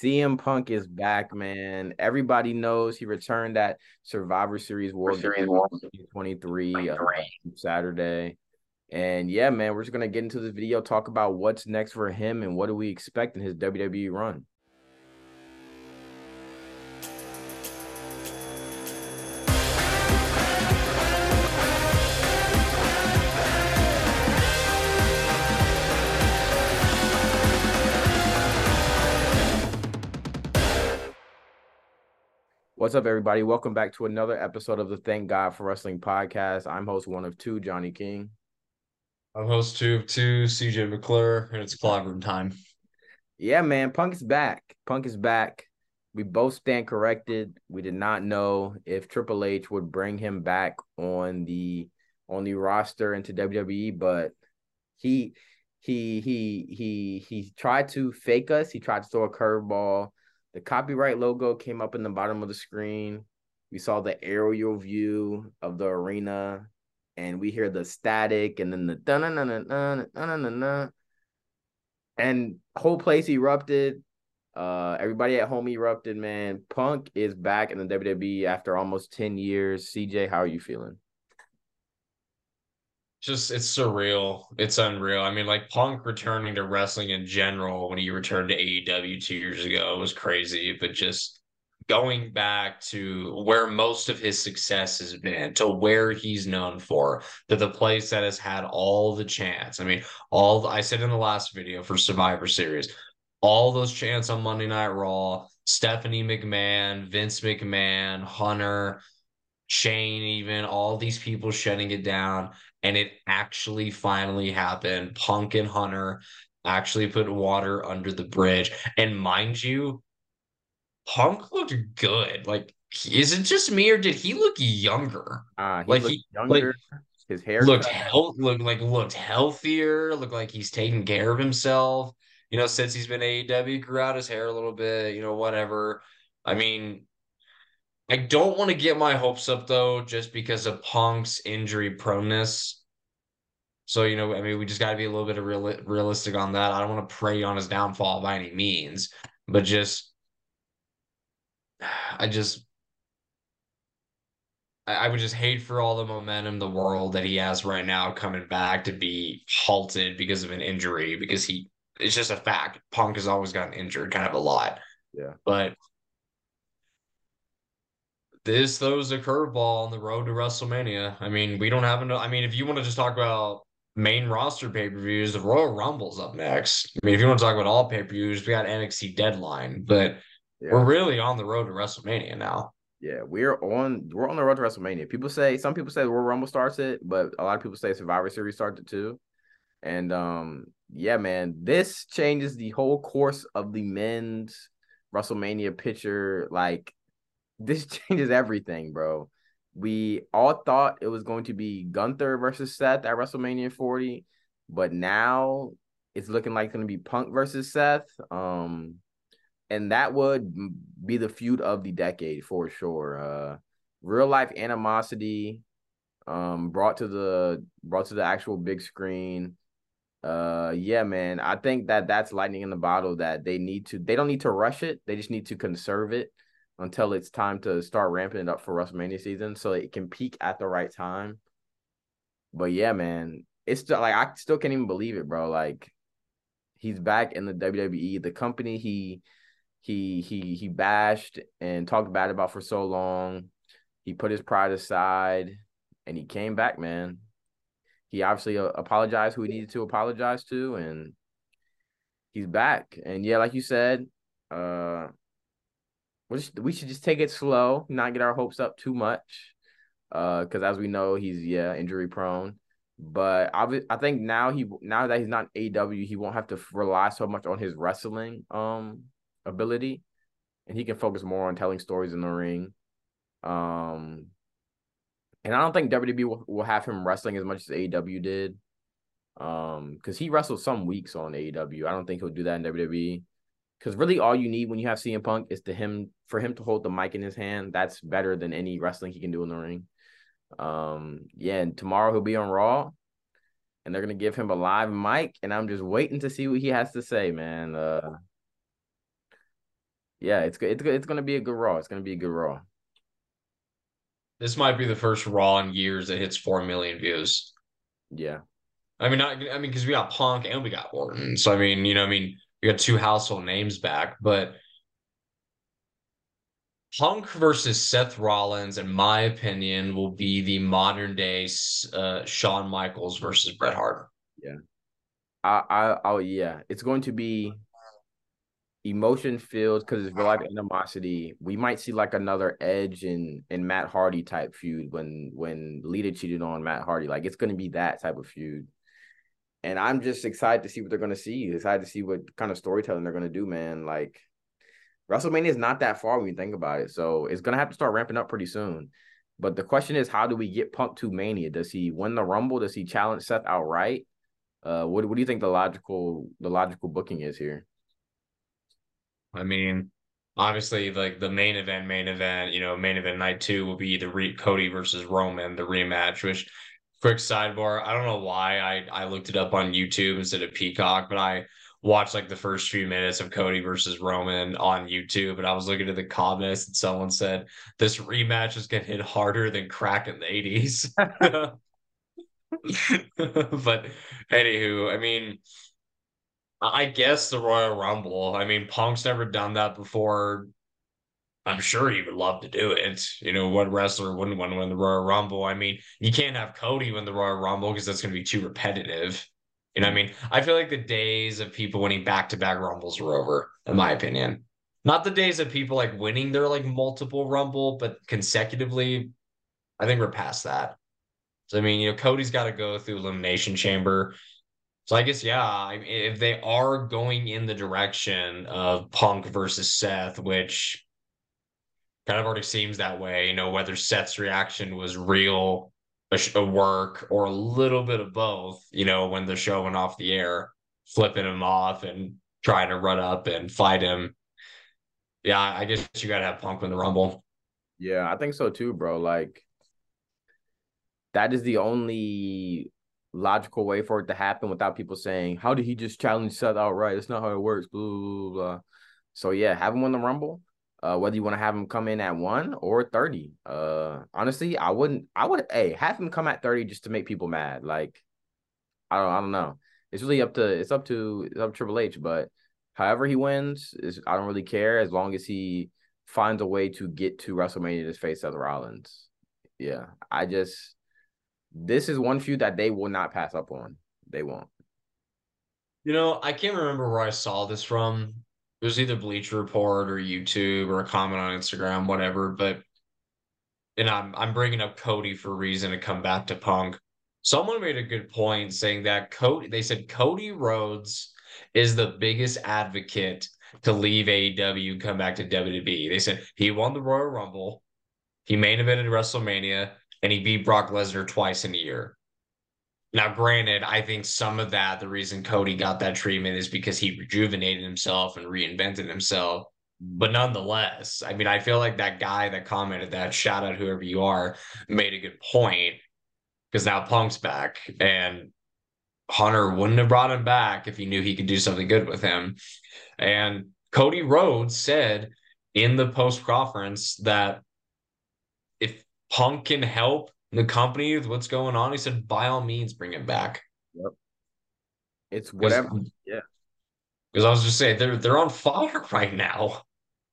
CM Punk is back, man. Everybody knows he returned at Survivor Series War Series 2023 uh, Saturday. And yeah, man, we're just gonna get into this video, talk about what's next for him and what do we expect in his WWE run. What's up, everybody? Welcome back to another episode of the Thank God for Wrestling podcast. I'm host one of two, Johnny King. I'm host two of two, CJ McClure, and it's clobbering time. Yeah, man, Punk is back. Punk is back. We both stand corrected. We did not know if Triple H would bring him back on the on the roster into WWE, but he he he he he tried to fake us. He tried to throw a curveball the copyright logo came up in the bottom of the screen. We saw the aerial view of the arena, and we hear the static, and then the dun dun dun dun dun dun dun, and whole place erupted. Uh, everybody at home erupted. Man, Punk is back in the WWE after almost ten years. CJ, how are you feeling? Just it's surreal. It's unreal. I mean, like Punk returning to wrestling in general when he returned to AEW two years ago was crazy, but just going back to where most of his success has been, to where he's known for, to the place that has had all the chance. I mean, all I said in the last video for Survivor Series, all those chants on Monday Night Raw, Stephanie McMahon, Vince McMahon, Hunter, Shane, even all these people shutting it down and it actually finally happened. Punk and Hunter actually put water under the bridge. And mind you, Punk looked good. Like, is it just me or did he look younger? Uh, he like he younger. Like, his hair looked health looked like looked healthier. Looked like he's taking care of himself. You know, since he's been AEW, grew out his hair a little bit. You know, whatever. I mean, I don't want to get my hopes up though, just because of Punk's injury proneness. So you know, I mean, we just got to be a little bit of real, realistic on that. I don't want to prey on his downfall by any means, but just, I just, I, I would just hate for all the momentum the world that he has right now coming back to be halted because of an injury. Because he, it's just a fact. Punk has always gotten injured, kind of a lot. Yeah, but this throws a curveball on the road to WrestleMania. I mean, we don't have enough. I mean, if you want to just talk about main roster pay per views, the Royal Rumble's up next. I mean, if you want to talk about all pay per views, we got NXT Deadline, but yeah. we're really on the road to WrestleMania now. Yeah, we're on we're on the road to WrestleMania. People say some people say the Royal Rumble starts it, but a lot of people say Survivor Series starts it too. And um, yeah, man, this changes the whole course of the men's WrestleMania picture. Like this changes everything, bro. We all thought it was going to be Gunther versus Seth at WrestleMania 40, but now it's looking like it's going to be Punk versus Seth. Um, and that would be the feud of the decade for sure. Uh, real life animosity, um, brought to the brought to the actual big screen. Uh, yeah, man, I think that that's lightning in the bottle. That they need to. They don't need to rush it. They just need to conserve it until it's time to start ramping it up for WrestleMania season so it can peak at the right time. But yeah, man, it's still like I still can't even believe it, bro. Like he's back in the WWE, the company he he he he bashed and talked bad about for so long. He put his pride aside and he came back, man. He obviously uh, apologized who he needed to apologize to and he's back. And yeah, like you said, uh we should just take it slow, not get our hopes up too much. Uh, because as we know, he's yeah injury prone. But I, I think now he now that he's not AEW, he won't have to rely so much on his wrestling um ability, and he can focus more on telling stories in the ring. Um, and I don't think WWE will, will have him wrestling as much as AEW did. Um, because he wrestled some weeks on AEW. I don't think he'll do that in WWE. Because really, all you need when you have CM Punk is to him for him to hold the mic in his hand. That's better than any wrestling he can do in the ring. Um, yeah, and tomorrow he'll be on Raw, and they're gonna give him a live mic, and I'm just waiting to see what he has to say, man. Uh, Yeah, it's good. It's good. It's gonna be a good Raw. It's gonna be a good Raw. This might be the first Raw in years that hits four million views. Yeah. I mean, not. I mean, because we got Punk and we got Orton. So I mean, you know, I mean, we got two household names back, but Punk versus Seth Rollins, in my opinion, will be the modern day uh, Shawn Michaels versus Bret Hart. Yeah. I, I, oh yeah, it's going to be emotion filled because it's real animosity. We might see like another Edge and and Matt Hardy type feud when when Lita cheated on Matt Hardy. Like it's going to be that type of feud. And I'm just excited to see what they're to see. Excited to see what kind of storytelling they're to do, man. Like WrestleMania is not that far when you think about it. So it's gonna have to start ramping up pretty soon. But the question is, how do we get Punk to Mania? Does he win the Rumble? Does he challenge Seth outright? Uh, what what do you think the logical the logical booking is here? I mean, obviously, like the main event, main event, you know, main event night two will be the re- Cody versus Roman, the rematch. Which, quick sidebar, I don't know why I I looked it up on YouTube instead of Peacock, but I watched like the first few minutes of Cody versus Roman on YouTube, and I was looking at the comments, and someone said this rematch is gonna hit harder than crack in the 80s. but anywho, I mean, I guess the Royal Rumble. I mean, Punk's never done that before. I'm sure he would love to do it. You know, what wrestler wouldn't want to win the Royal Rumble? I mean, you can't have Cody win the Royal Rumble because that's going to be too repetitive. You know I mean? I feel like the days of people winning back to back rumbles are over, in my opinion. Not the days of people like winning their like multiple rumble, but consecutively. I think we're past that. So I mean, you know, Cody's got to go through elimination chamber. So I guess yeah, if they are going in the direction of Punk versus Seth, which kind of already seems that way, you know, whether Seth's reaction was real a, a work or a little bit of both, you know, when they're showing off the air, flipping him off and trying to run up and fight him. Yeah, I guess you got to have Punk win the Rumble. Yeah, I think so too, bro. Like, that is the only logical way for it to happen without people saying, How did he just challenge Seth outright? It's not how it works, blah, blah, blah. So, yeah, have him win the Rumble uh, whether you want to have him come in at one or 30. Uh, honestly, I wouldn't, I would, hey, have him come at 30 just to make people mad. Like, I don't, I don't know. It's really up to, it's up to, it's up to Triple H, but however he wins, is I don't really care as long as he finds a way to get to WrestleMania to face Seth Rollins. Yeah, I just, this is one feud that they will not pass up on. They won't. You know, I can't remember where I saw this from it was either Bleacher Report or YouTube or a comment on Instagram, whatever. But and I'm I'm bringing up Cody for a reason to come back to Punk. Someone made a good point saying that Cody. They said Cody Rhodes is the biggest advocate to leave AEW, come back to WWE. They said he won the Royal Rumble, he main evented WrestleMania, and he beat Brock Lesnar twice in a year. Now, granted, I think some of that, the reason Cody got that treatment is because he rejuvenated himself and reinvented himself. But nonetheless, I mean, I feel like that guy that commented that, shout out whoever you are, made a good point because now Punk's back and Hunter wouldn't have brought him back if he knew he could do something good with him. And Cody Rhodes said in the post conference that if Punk can help the company with what's going on. He said, by all means, bring it back. Yep. It's whatever. Yeah. Because I was just saying they're they're on fire right now.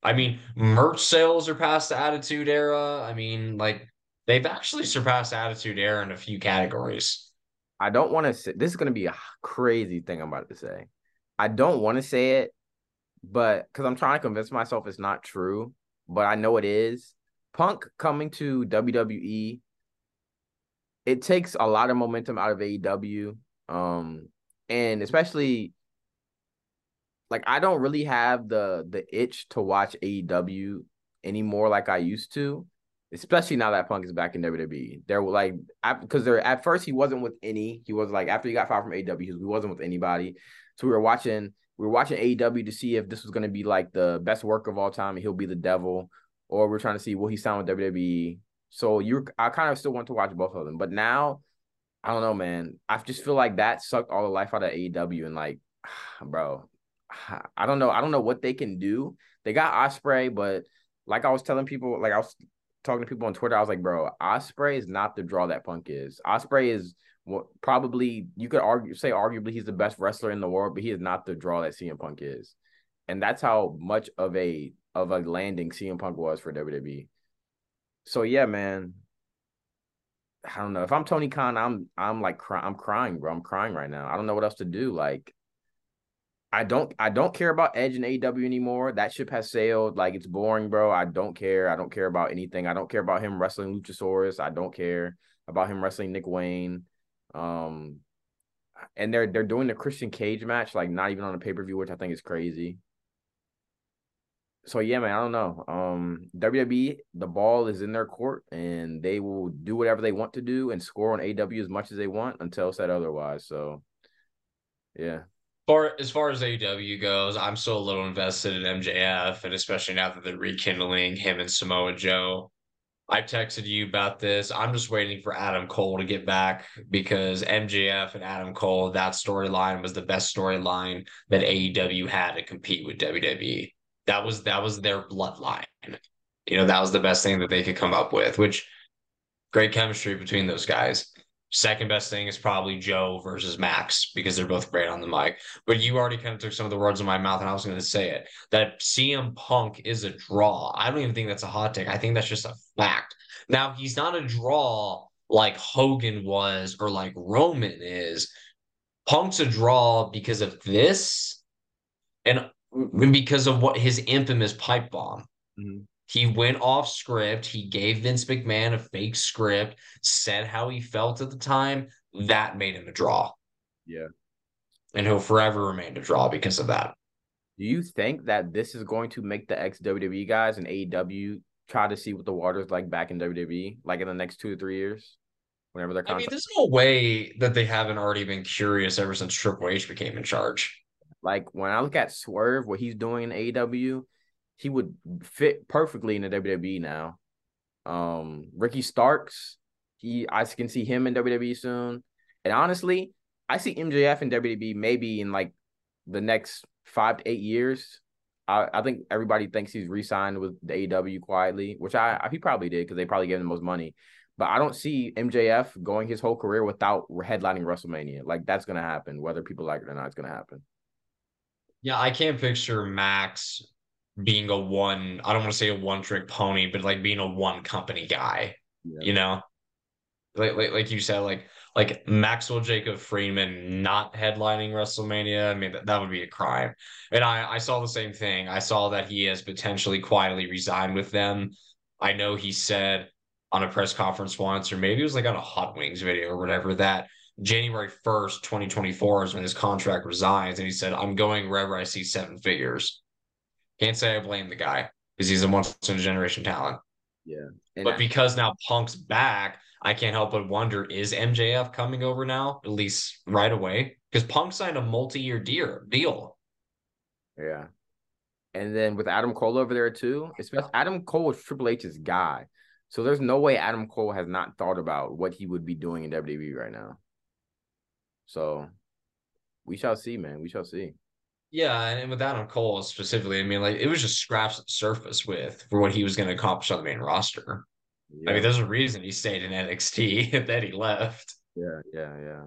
I mean, merch sales are past the attitude era. I mean, like they've actually surpassed attitude era in a few categories. I don't want to say this is going to be a crazy thing I'm about to say. I don't want to say it, but because I'm trying to convince myself it's not true, but I know it is. Punk coming to WWE it takes a lot of momentum out of AEW. Um, and especially like I don't really have the the itch to watch AEW anymore like I used to, especially now that Punk is back in WWE. There were like because there at first he wasn't with any. He was like after he got fired from AEW, he wasn't with anybody. So we were watching we were watching AEW to see if this was to be like the best work of all time and he'll be the devil, or we're trying to see will he sound with WWE. So you're I kind of still want to watch both of them, but now, I don't know, man. I just feel like that sucked all the life out of AEW, and like, bro, I don't know. I don't know what they can do. they got Ospreay, but like I was telling people, like I was talking to people on Twitter, I was like, bro, Ospreay is not the draw that Punk is. Ospreay is what probably you could argue say arguably he's the best wrestler in the world, but he is not the draw that CM Punk is. And that's how much of a of a landing CM Punk was for WWE. So yeah, man. I don't know. If I'm Tony Khan, I'm I'm like cry- I'm crying, bro. I'm crying right now. I don't know what else to do. Like I don't I don't care about Edge and AEW anymore. That ship has sailed. Like it's boring, bro. I don't care. I don't care about anything. I don't care about him wrestling Luchasaurus. I don't care about him wrestling Nick Wayne. Um and they're they're doing the Christian Cage match, like not even on a pay-per-view, which I think is crazy. So yeah, man, I don't know. Um WWE, the ball is in their court and they will do whatever they want to do and score on AEW as much as they want until said otherwise. So yeah far as far as AEW goes, I'm still a little invested in MJF, and especially now that they're rekindling him and Samoa Joe. I texted you about this. I'm just waiting for Adam Cole to get back because MJF and Adam Cole, that storyline was the best storyline that AEW had to compete with WWE. That was that was their bloodline. You know, that was the best thing that they could come up with, which great chemistry between those guys. Second best thing is probably Joe versus Max because they're both great on the mic. But you already kind of took some of the words in my mouth, and I was going to say it that CM Punk is a draw. I don't even think that's a hot take. I think that's just a fact. Now, he's not a draw like Hogan was or like Roman is. Punk's a draw because of this and because of what his infamous pipe bomb. Mm-hmm. He went off script. He gave Vince McMahon a fake script, said how he felt at the time. That made him a draw. Yeah. And he'll forever remain a draw because of that. Do you think that this is going to make the ex WWE guys and AEW try to see what the water's like back in WWE, like in the next two or three years? Whenever they're I mean, there's no way that they haven't already been curious ever since Triple H became in charge. Like when I look at Swerve, what he's doing in AEW, he would fit perfectly in the WWE now. Um, Ricky Starks, he I can see him in WWE soon. And honestly, I see MJF in WWE maybe in like the next five to eight years. I, I think everybody thinks he's re-signed with the AEW quietly, which I, I he probably did because they probably gave him the most money. But I don't see MJF going his whole career without headlining WrestleMania. Like that's gonna happen, whether people like it or not. It's gonna happen. Yeah, I can't picture Max being a one, I don't want to say a one trick pony, but like being a one company guy, yeah. you know? Like, like, like you said, like, like Maxwell Jacob Friedman not headlining WrestleMania. I mean, that, that would be a crime. And I, I saw the same thing. I saw that he has potentially quietly resigned with them. I know he said on a press conference once, or maybe it was like on a Hot Wings video or whatever, that January 1st, 2024 is when his contract resigns. And he said, I'm going wherever I see seven figures. Can't say I blame the guy because he's a once in a generation talent. Yeah. And but I, because now Punk's back, I can't help but wonder is MJF coming over now, at least right away? Because Punk signed a multi year deal. Yeah. And then with Adam Cole over there too, especially Adam Cole is Triple H's guy. So there's no way Adam Cole has not thought about what he would be doing in WWE right now. So we shall see, man. We shall see. Yeah, and with Adam Cole specifically, I mean, like it was just scratched the surface with for what he was going to accomplish on the main roster. Yeah. I mean, there's a reason he stayed in NXT and then he left. Yeah, yeah, yeah.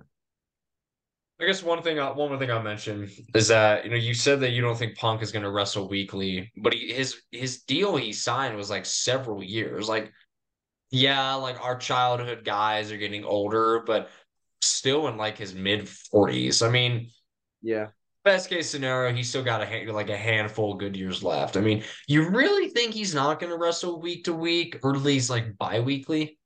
I guess one thing, uh, one more thing I'll mention is that you know you said that you don't think Punk is going to wrestle weekly, but he, his his deal he signed was like several years. Like, yeah, like our childhood guys are getting older, but still in like his mid forties. I mean, yeah, best case scenario, he's still got a like a handful of good years left. I mean, you really think he's not going to wrestle week to week or at least like bi-weekly?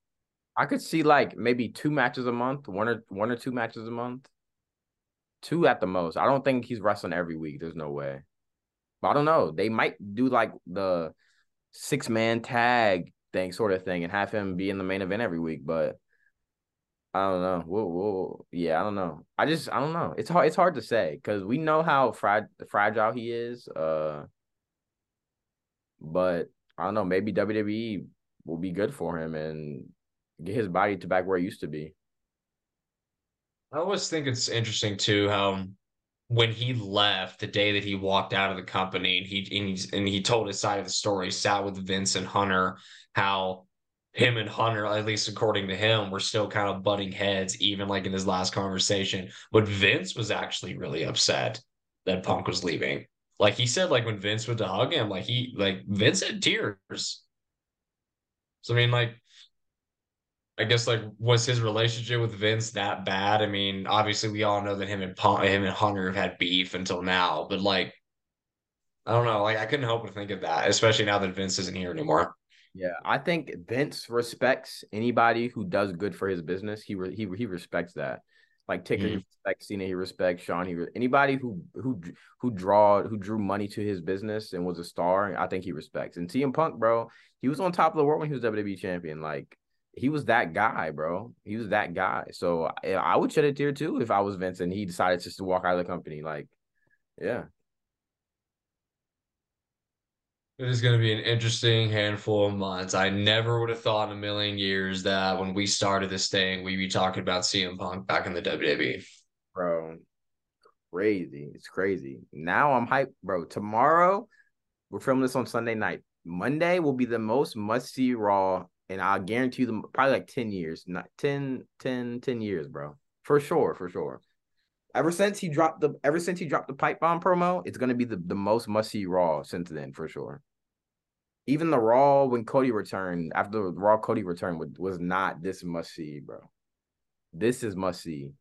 I could see like maybe two matches a month, one or one or two matches a month, two at the most. I don't think he's wrestling every week. There's no way. But I don't know. They might do like the six man tag thing, sort of thing, and have him be in the main event every week. But I don't know. We'll, we'll, yeah, I don't know. I just, I don't know. It's hard. It's hard to say because we know how frag- fragile he is. Uh, but I don't know. Maybe WWE will be good for him and get his body to back where it used to be. I always think it's interesting too how when he left the day that he walked out of the company and he and, he and he told his side of the story, sat with Vince and Hunter, how him and Hunter, at least according to him, were still kind of butting heads, even like in his last conversation. But Vince was actually really upset that Punk was leaving. Like he said, like when Vince went to hug him, like he like Vince had tears. So I mean, like I guess like was his relationship with Vince that bad? I mean, obviously we all know that him and Punk, him and Hunter have had beef until now, but like I don't know, like I couldn't help but think of that, especially now that Vince isn't here anymore. Yeah, I think Vince respects anybody who does good for his business. He re- he he respects that. Like Taker, mm-hmm. he respects Cena, he respects Shawn. He re- anybody who who who draw who drew money to his business and was a star. I think he respects. And CM Punk, bro, he was on top of the world when he was WWE champion. Like he was that guy, bro. He was that guy. So I, I would shed a tear too if I was Vince and he decided just to walk out of the company. Like, yeah. It is going to be an interesting handful of months. I never would have thought in a million years that when we started this thing, we'd be talking about CM Punk back in the WWE. Bro, crazy. It's crazy. Now I'm hyped, bro. Tomorrow, we're filming this on Sunday night. Monday will be the most must see Raw, and I'll guarantee you, them probably like 10 years, not 10, 10, 10 years, bro. For sure, for sure. Ever since he dropped the ever since he dropped the pipe bomb promo, it's gonna be the, the most must see Raw since then for sure. Even the Raw when Cody returned after the Raw Cody returned was, was not this must see, bro. This is must see.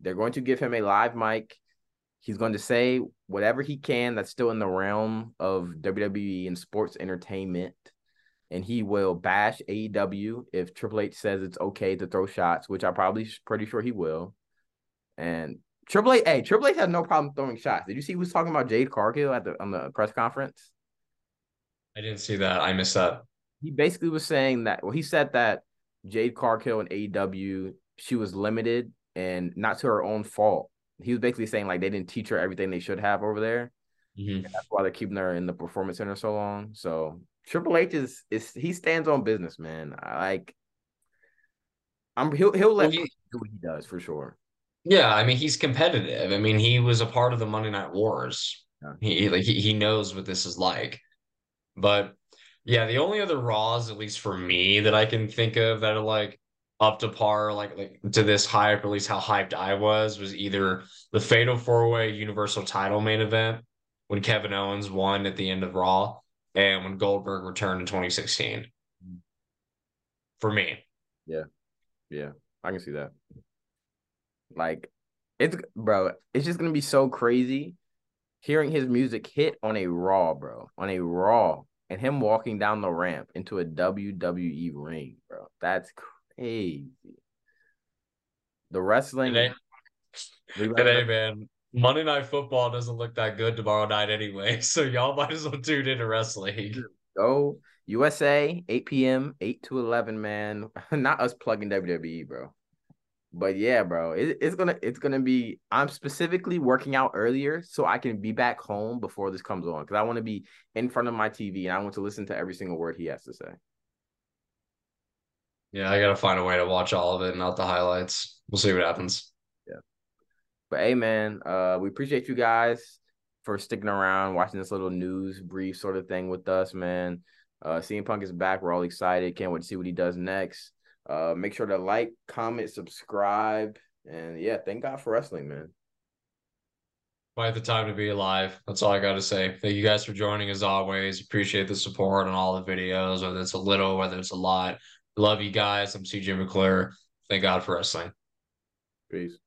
They're going to give him a live mic. He's going to say whatever he can that's still in the realm of WWE and sports entertainment. And he will bash AEW if Triple H says it's okay to throw shots, which I'm probably pretty sure he will. And Triple H, hey, Triple H had no problem throwing shots. Did you see was talking about Jade Cargill at the on the press conference? I didn't see that. I missed that. He basically was saying that. Well, he said that Jade Cargill and AEW she was limited and not to her own fault. He was basically saying like they didn't teach her everything they should have over there. Mm-hmm. that's why they're keeping her in the performance center so long. So Triple H is is he stands on business, man. I like. I'm he'll he'll let well, he, do what he does for sure. Yeah, I mean he's competitive. I mean he was a part of the Monday Night Wars. Yeah. He like he, he knows what this is like. But yeah, the only other Raws, at least for me, that I can think of that are like up to par, like like to this hype, or at least how hyped I was, was either the Fatal Four Way Universal Title main event when Kevin Owens won at the end of Raw, and when Goldberg returned in 2016. Mm. For me. Yeah. Yeah. I can see that. Like it's bro, it's just gonna be so crazy hearing his music hit on a raw, bro. On a raw. And him walking down the ramp into a WWE ring, bro. That's crazy. The wrestling. Today, today man. Monday Night Football doesn't look that good tomorrow night anyway, so y'all might as well tune into wrestling. Go USA, 8 p.m., 8 to 11, man. Not us plugging WWE, bro. But yeah, bro, it, it's gonna it's gonna be. I'm specifically working out earlier so I can be back home before this comes on because I want to be in front of my TV and I want to listen to every single word he has to say. Yeah, I gotta find a way to watch all of it, not the highlights. We'll see what happens. Yeah. But hey, man, uh, we appreciate you guys for sticking around, watching this little news brief sort of thing with us, man. Uh, CM Punk is back. We're all excited. Can't wait to see what he does next. Uh, make sure to like, comment, subscribe, and yeah, thank God for wrestling, man. Quite the time to be alive. That's all I got to say. Thank you guys for joining as always. Appreciate the support on all the videos, whether it's a little, whether it's a lot. Love you guys. I'm CJ McClure. Thank God for wrestling. Peace.